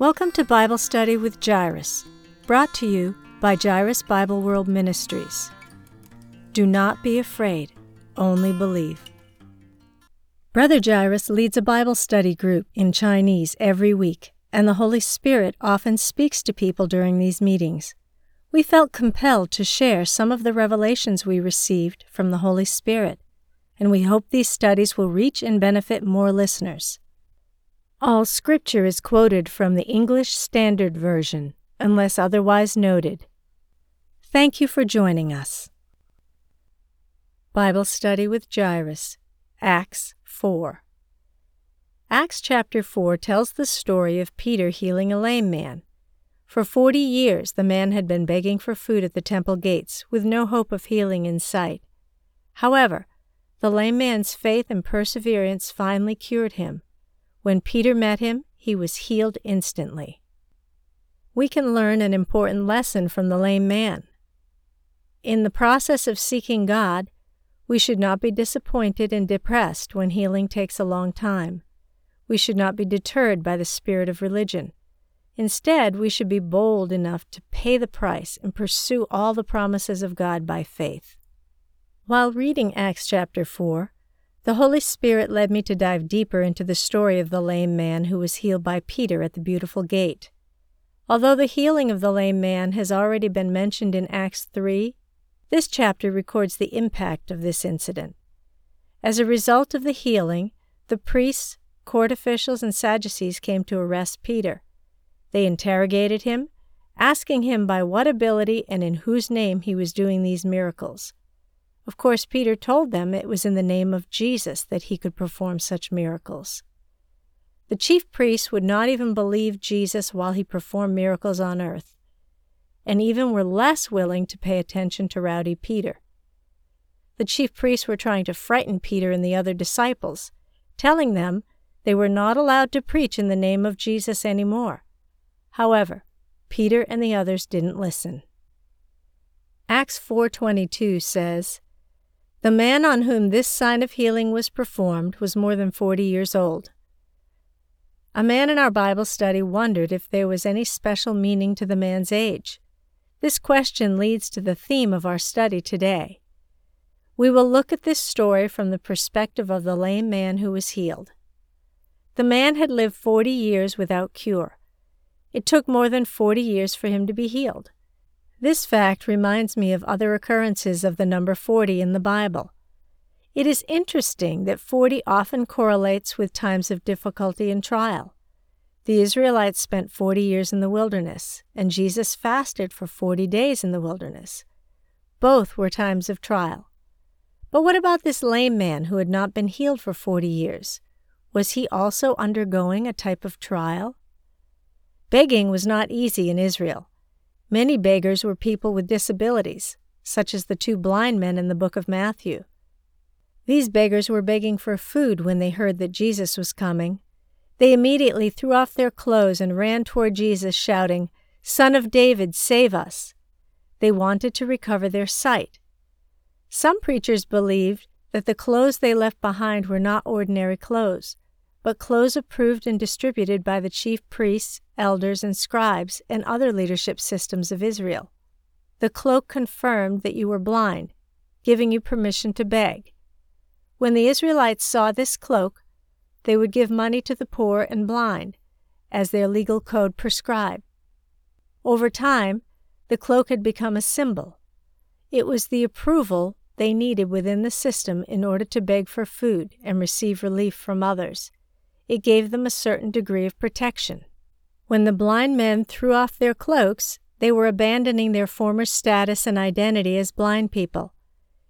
Welcome to Bible Study with Jairus, brought to you by Jairus Bible World Ministries. Do not be afraid, only believe. Brother Jairus leads a Bible study group in Chinese every week, and the Holy Spirit often speaks to people during these meetings. We felt compelled to share some of the revelations we received from the Holy Spirit, and we hope these studies will reach and benefit more listeners. All scripture is quoted from the English Standard Version, unless otherwise noted. Thank you for joining us. Bible Study with Jairus, Acts 4. Acts chapter 4 tells the story of Peter healing a lame man. For forty years the man had been begging for food at the temple gates with no hope of healing in sight. However, the lame man's faith and perseverance finally cured him when Peter met him, he was healed instantly. We can learn an important lesson from the lame man. In the process of seeking God, we should not be disappointed and depressed when healing takes a long time. We should not be deterred by the spirit of religion. Instead, we should be bold enough to pay the price and pursue all the promises of God by faith. While reading Acts chapter 4, the Holy Spirit led me to dive deeper into the story of the lame man who was healed by Peter at the beautiful gate. Although the healing of the lame man has already been mentioned in Acts 3, this chapter records the impact of this incident. As a result of the healing, the priests, court officials, and Sadducees came to arrest Peter. They interrogated him, asking him by what ability and in whose name he was doing these miracles. Of course, Peter told them it was in the name of Jesus that he could perform such miracles. The chief priests would not even believe Jesus while he performed miracles on earth, and even were less willing to pay attention to rowdy Peter. The chief priests were trying to frighten Peter and the other disciples, telling them they were not allowed to preach in the name of Jesus any more. However, Peter and the others didn't listen. Acts 4:22 says, the man on whom this sign of healing was performed was more than forty years old. A man in our Bible study wondered if there was any special meaning to the man's age. This question leads to the theme of our study today. We will look at this story from the perspective of the lame man who was healed. The man had lived forty years without cure. It took more than forty years for him to be healed. This fact reminds me of other occurrences of the number 40 in the Bible. It is interesting that 40 often correlates with times of difficulty and trial. The Israelites spent 40 years in the wilderness, and Jesus fasted for 40 days in the wilderness. Both were times of trial. But what about this lame man who had not been healed for 40 years? Was he also undergoing a type of trial? Begging was not easy in Israel. Many beggars were people with disabilities, such as the two blind men in the book of Matthew. These beggars were begging for food when they heard that Jesus was coming. They immediately threw off their clothes and ran toward Jesus, shouting, Son of David, save us! They wanted to recover their sight. Some preachers believed that the clothes they left behind were not ordinary clothes, but clothes approved and distributed by the chief priests, elders, and scribes and other leadership systems of Israel. The cloak confirmed that you were blind, giving you permission to beg. When the Israelites saw this cloak, they would give money to the poor and blind, as their legal code prescribed. Over time, the cloak had become a symbol. It was the approval they needed within the system in order to beg for food and receive relief from others it gave them a certain degree of protection. When the blind men threw off their cloaks, they were abandoning their former status and identity as blind people.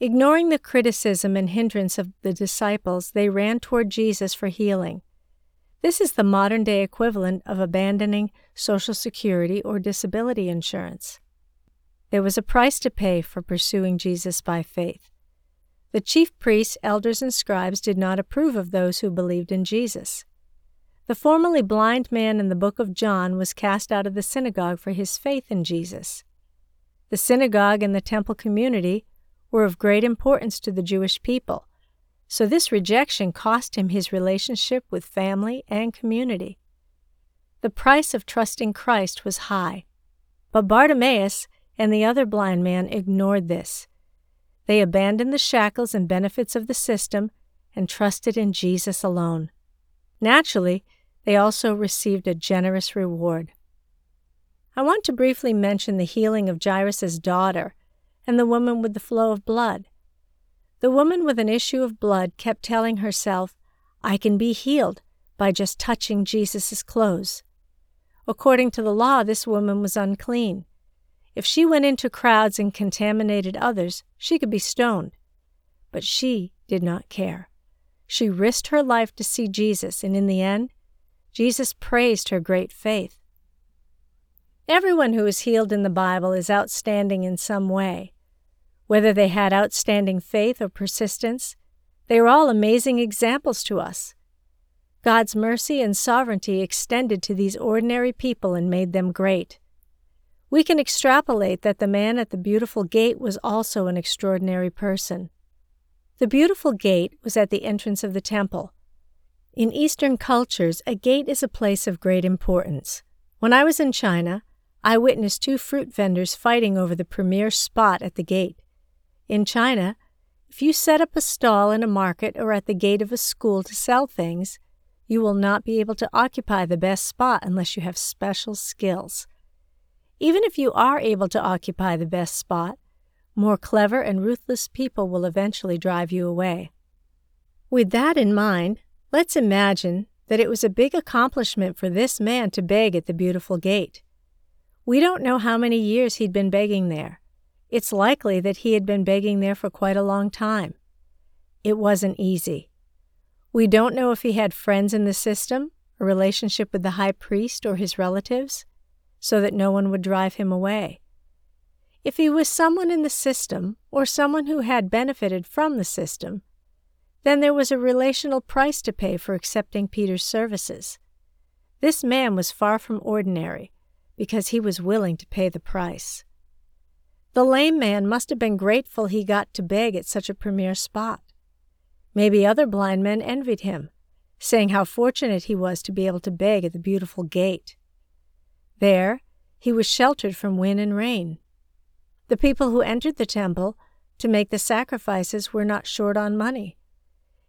Ignoring the criticism and hindrance of the disciples, they ran toward Jesus for healing. This is the modern day equivalent of abandoning Social Security or disability insurance. There was a price to pay for pursuing Jesus by faith. The chief priests, elders, and scribes did not approve of those who believed in Jesus. The formerly blind man in the book of John was cast out of the synagogue for his faith in Jesus. The synagogue and the temple community were of great importance to the Jewish people, so this rejection cost him his relationship with family and community. The price of trusting Christ was high. But Bartimaeus and the other blind man ignored this. They abandoned the shackles and benefits of the system and trusted in Jesus alone. Naturally, they also received a generous reward. I want to briefly mention the healing of Jairus' daughter and the woman with the flow of blood. The woman with an issue of blood kept telling herself, I can be healed by just touching Jesus' clothes. According to the law, this woman was unclean. If she went into crowds and contaminated others, she could be stoned. But she did not care. She risked her life to see Jesus, and in the end, Jesus praised her great faith. Everyone who is healed in the Bible is outstanding in some way. Whether they had outstanding faith or persistence, they are all amazing examples to us. God's mercy and sovereignty extended to these ordinary people and made them great. We can extrapolate that the man at the beautiful gate was also an extraordinary person. The beautiful gate was at the entrance of the temple. In Eastern cultures, a gate is a place of great importance. When I was in China, I witnessed two fruit vendors fighting over the premier spot at the gate. In China, if you set up a stall in a market or at the gate of a school to sell things, you will not be able to occupy the best spot unless you have special skills. Even if you are able to occupy the best spot, more clever and ruthless people will eventually drive you away. With that in mind, let's imagine that it was a big accomplishment for this man to beg at the beautiful gate. We don't know how many years he'd been begging there. It's likely that he had been begging there for quite a long time. It wasn't easy. We don't know if he had friends in the system, a relationship with the high priest or his relatives so that no one would drive him away. If he was someone in the system or someone who had benefited from the system, then there was a relational price to pay for accepting Peter's services. This man was far from ordinary because he was willing to pay the price. The lame man must have been grateful he got to beg at such a premier spot. Maybe other blind men envied him, saying how fortunate he was to be able to beg at the beautiful gate. There, he was sheltered from wind and rain. The people who entered the temple to make the sacrifices were not short on money.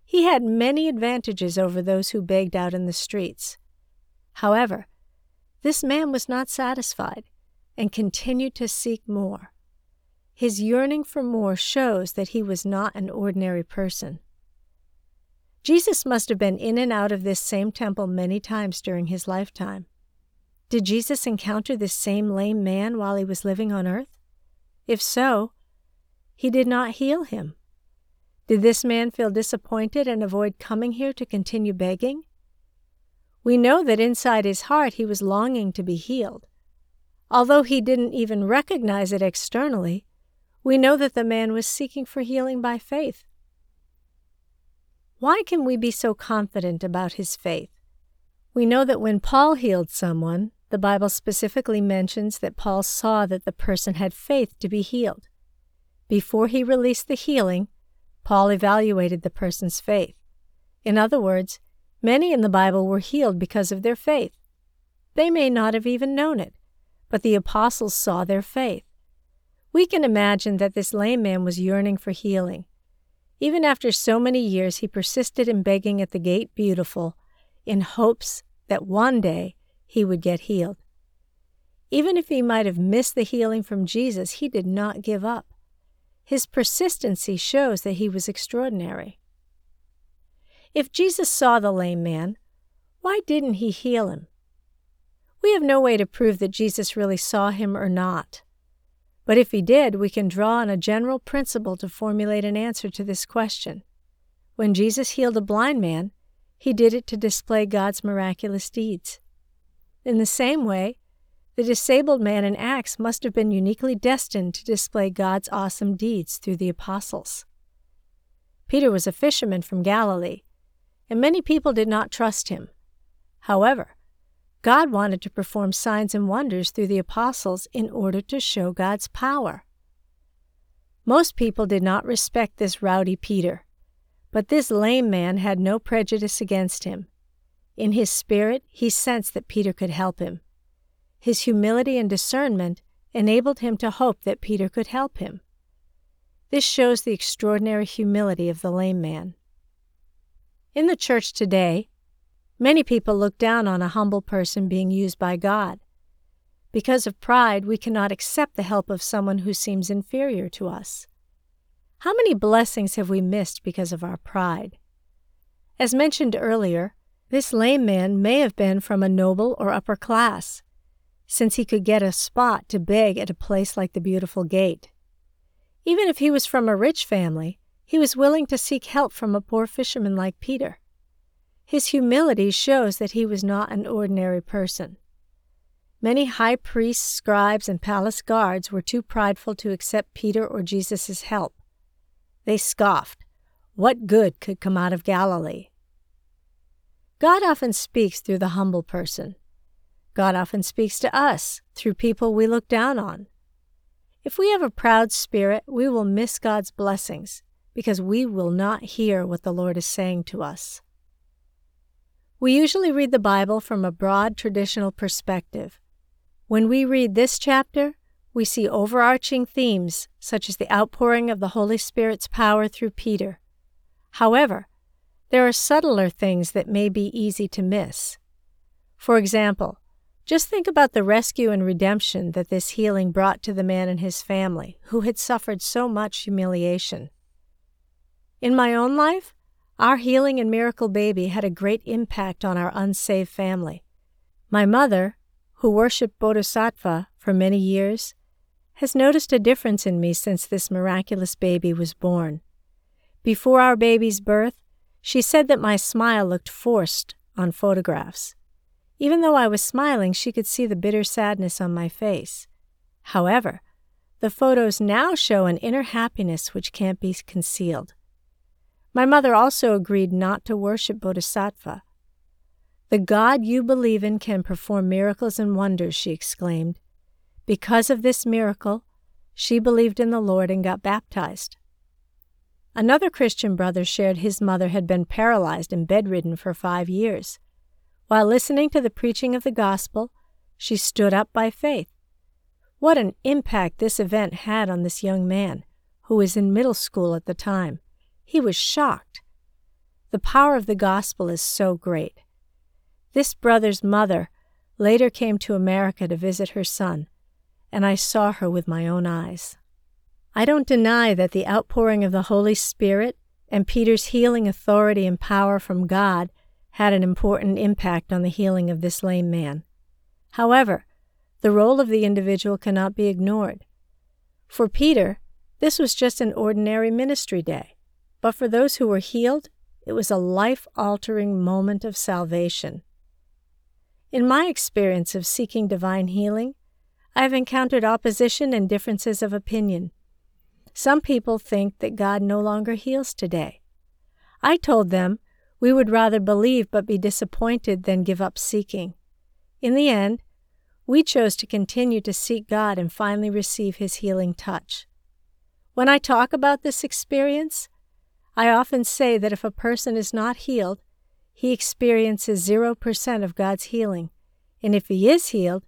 He had many advantages over those who begged out in the streets. However, this man was not satisfied and continued to seek more. His yearning for more shows that he was not an ordinary person. Jesus must have been in and out of this same temple many times during his lifetime. Did Jesus encounter this same lame man while he was living on earth? If so, he did not heal him. Did this man feel disappointed and avoid coming here to continue begging? We know that inside his heart he was longing to be healed. Although he didn't even recognize it externally, we know that the man was seeking for healing by faith. Why can we be so confident about his faith? We know that when Paul healed someone, the Bible specifically mentions that Paul saw that the person had faith to be healed. Before he released the healing, Paul evaluated the person's faith. In other words, many in the Bible were healed because of their faith. They may not have even known it, but the apostles saw their faith. We can imagine that this lame man was yearning for healing. Even after so many years, he persisted in begging at the gate beautiful in hopes that one day he would get healed. Even if he might have missed the healing from Jesus, he did not give up. His persistency shows that he was extraordinary. If Jesus saw the lame man, why didn't he heal him? We have no way to prove that Jesus really saw him or not. But if he did, we can draw on a general principle to formulate an answer to this question. When Jesus healed a blind man, he did it to display God's miraculous deeds. In the same way, the disabled man in Acts must have been uniquely destined to display God's awesome deeds through the apostles. Peter was a fisherman from Galilee, and many people did not trust him. However, God wanted to perform signs and wonders through the apostles in order to show God's power. Most people did not respect this rowdy Peter, but this lame man had no prejudice against him. In his spirit, he sensed that Peter could help him. His humility and discernment enabled him to hope that Peter could help him. This shows the extraordinary humility of the lame man. In the church today, many people look down on a humble person being used by God. Because of pride, we cannot accept the help of someone who seems inferior to us. How many blessings have we missed because of our pride? As mentioned earlier, this lame man may have been from a noble or upper class, since he could get a spot to beg at a place like the Beautiful Gate. Even if he was from a rich family, he was willing to seek help from a poor fisherman like Peter. His humility shows that he was not an ordinary person. Many high priests, scribes, and palace guards were too prideful to accept Peter or Jesus' help. They scoffed. What good could come out of Galilee? God often speaks through the humble person. God often speaks to us through people we look down on. If we have a proud spirit, we will miss God's blessings because we will not hear what the Lord is saying to us. We usually read the Bible from a broad traditional perspective. When we read this chapter, we see overarching themes such as the outpouring of the Holy Spirit's power through Peter. However, there are subtler things that may be easy to miss. For example, just think about the rescue and redemption that this healing brought to the man and his family, who had suffered so much humiliation. In my own life, our healing and miracle baby had a great impact on our unsaved family. My mother, who worshiped Bodhisattva for many years, has noticed a difference in me since this miraculous baby was born. Before our baby's birth, she said that my smile looked forced on photographs. Even though I was smiling, she could see the bitter sadness on my face. However, the photos now show an inner happiness which can't be concealed. My mother also agreed not to worship Bodhisattva, the God you believe in can perform miracles and wonders, she exclaimed. Because of this miracle, she believed in the Lord and got baptized. Another Christian brother shared his mother had been paralyzed and bedridden for five years. While listening to the preaching of the gospel, she stood up by faith. What an impact this event had on this young man, who was in middle school at the time. He was shocked. The power of the gospel is so great. This brother's mother later came to America to visit her son, and I saw her with my own eyes. I don't deny that the outpouring of the Holy Spirit and Peter's healing authority and power from God had an important impact on the healing of this lame man. However, the role of the individual cannot be ignored. For Peter, this was just an ordinary ministry day, but for those who were healed, it was a life altering moment of salvation. In my experience of seeking divine healing, I have encountered opposition and differences of opinion. Some people think that God no longer heals today. I told them we would rather believe but be disappointed than give up seeking. In the end, we chose to continue to seek God and finally receive His healing touch. When I talk about this experience, I often say that if a person is not healed, he experiences 0% of God's healing. And if he is healed,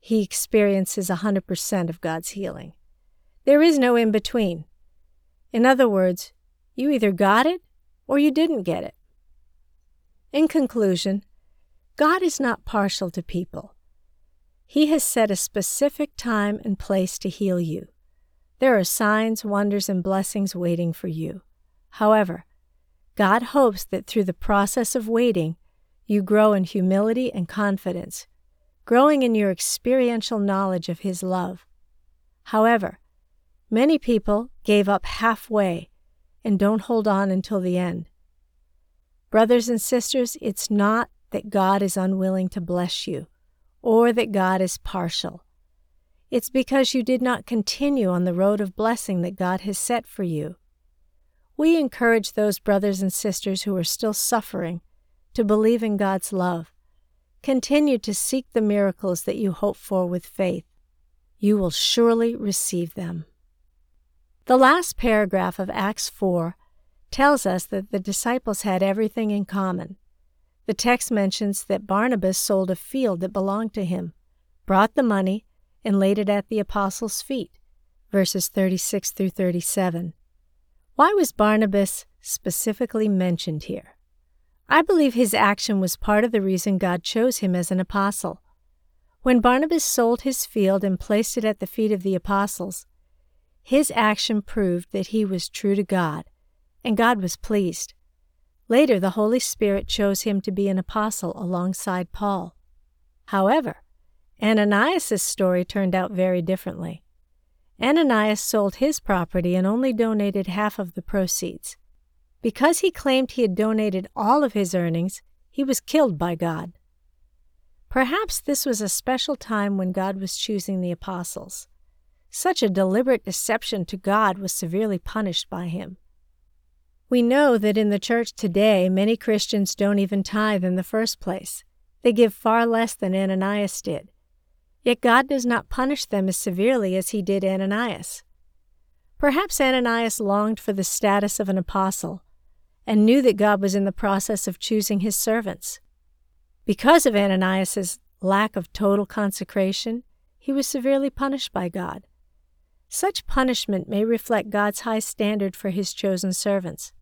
he experiences 100% of God's healing. There is no in between. In other words, you either got it or you didn't get it. In conclusion, God is not partial to people. He has set a specific time and place to heal you. There are signs, wonders, and blessings waiting for you. However, God hopes that through the process of waiting, you grow in humility and confidence, growing in your experiential knowledge of His love. However, many people gave up halfway and don't hold on until the end. Brothers and sisters, it's not that God is unwilling to bless you or that God is partial. It's because you did not continue on the road of blessing that God has set for you. We encourage those brothers and sisters who are still suffering to believe in God's love. Continue to seek the miracles that you hope for with faith. You will surely receive them. The last paragraph of Acts 4 tells us that the disciples had everything in common. The text mentions that Barnabas sold a field that belonged to him, brought the money, and laid it at the apostles' feet. Verses 36 through 37. Why was Barnabas specifically mentioned here? I believe his action was part of the reason God chose him as an apostle. When Barnabas sold his field and placed it at the feet of the apostles, his action proved that he was true to God, and God was pleased. Later, the Holy Spirit chose him to be an apostle alongside Paul. However, Ananias' story turned out very differently. Ananias sold his property and only donated half of the proceeds. Because he claimed he had donated all of his earnings, he was killed by God. Perhaps this was a special time when God was choosing the apostles. Such a deliberate deception to God was severely punished by him. We know that in the church today, many Christians don't even tithe in the first place. They give far less than Ananias did. Yet God does not punish them as severely as he did Ananias. Perhaps Ananias longed for the status of an apostle and knew that God was in the process of choosing his servants. Because of Ananias's lack of total consecration, he was severely punished by God. Such punishment may reflect God's high standard for his chosen servants.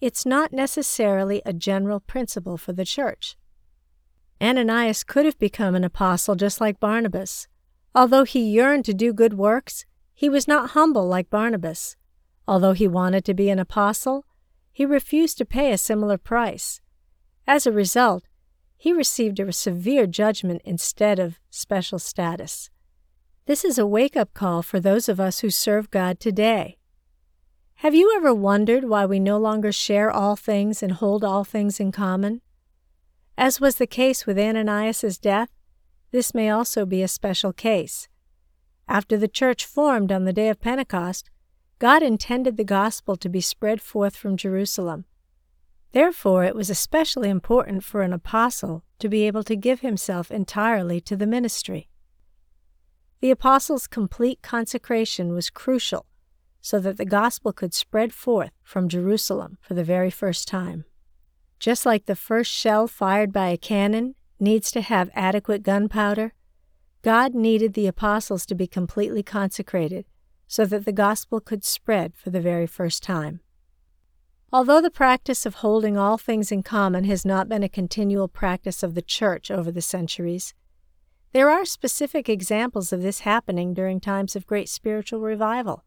It's not necessarily a general principle for the church. Ananias could have become an apostle just like Barnabas. Although he yearned to do good works, he was not humble like Barnabas. Although he wanted to be an apostle, he refused to pay a similar price. As a result, he received a severe judgment instead of special status. This is a wake up call for those of us who serve God today. Have you ever wondered why we no longer share all things and hold all things in common? As was the case with Ananias's death, this may also be a special case. After the church formed on the day of Pentecost, God intended the gospel to be spread forth from Jerusalem. Therefore, it was especially important for an apostle to be able to give himself entirely to the ministry. The apostle's complete consecration was crucial so that the gospel could spread forth from Jerusalem for the very first time. Just like the first shell fired by a cannon needs to have adequate gunpowder, God needed the apostles to be completely consecrated so that the gospel could spread for the very first time. Although the practice of holding all things in common has not been a continual practice of the Church over the centuries, there are specific examples of this happening during times of great spiritual revival.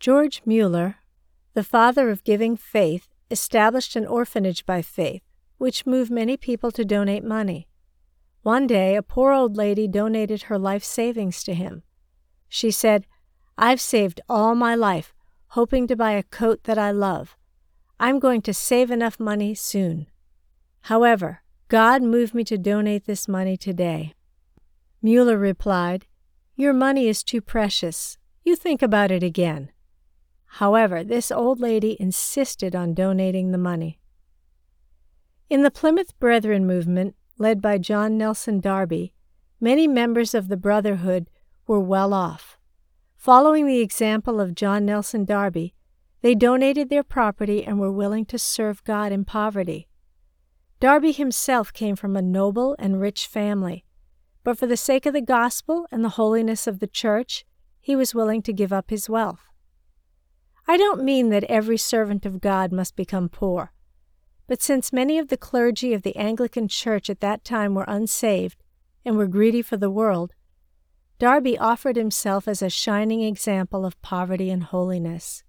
George Mueller, the father of giving faith, established an orphanage by faith, which moved many people to donate money. One day, a poor old lady donated her life savings to him. She said, I've saved all my life, hoping to buy a coat that I love. I'm going to save enough money soon. However, God moved me to donate this money today. Mueller replied, Your money is too precious. You think about it again. However, this old lady insisted on donating the money. In the Plymouth Brethren movement, led by John Nelson Darby, many members of the Brotherhood were well off. Following the example of John Nelson Darby, they donated their property and were willing to serve God in poverty. Darby himself came from a noble and rich family, but for the sake of the gospel and the holiness of the church, he was willing to give up his wealth. I don't mean that every servant of God must become poor. But since many of the clergy of the Anglican Church at that time were unsaved and were greedy for the world, Darby offered himself as a shining example of poverty and holiness.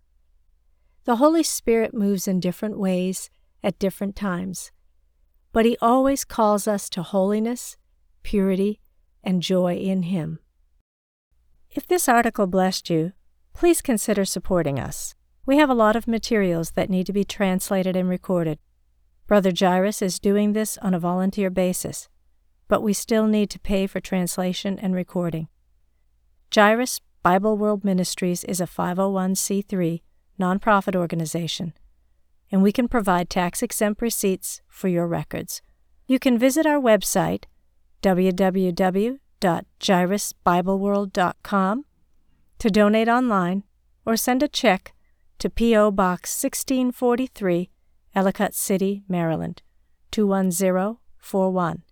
The Holy Spirit moves in different ways at different times, but He always calls us to holiness, purity, and joy in Him. If this article blessed you, please consider supporting us. We have a lot of materials that need to be translated and recorded. Brother Jairus is doing this on a volunteer basis, but we still need to pay for translation and recording. Jairus Bible World Ministries is a 501c3 nonprofit organization, and we can provide tax exempt receipts for your records. You can visit our website, www.jairusbibleworld.com to donate online or send a check to P.O. Box 1643, Ellicott City, Maryland 21041.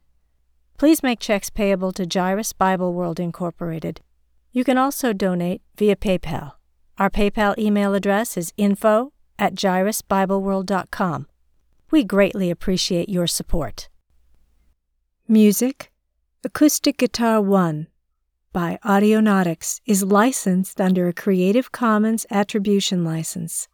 Please make checks payable to Jairus Bible World Incorporated. You can also donate via PayPal. Our PayPal email address is info at jairusbibleworld.com. We greatly appreciate your support. Music Acoustic Guitar 1 by Audionautix is licensed under a Creative Commons Attribution License.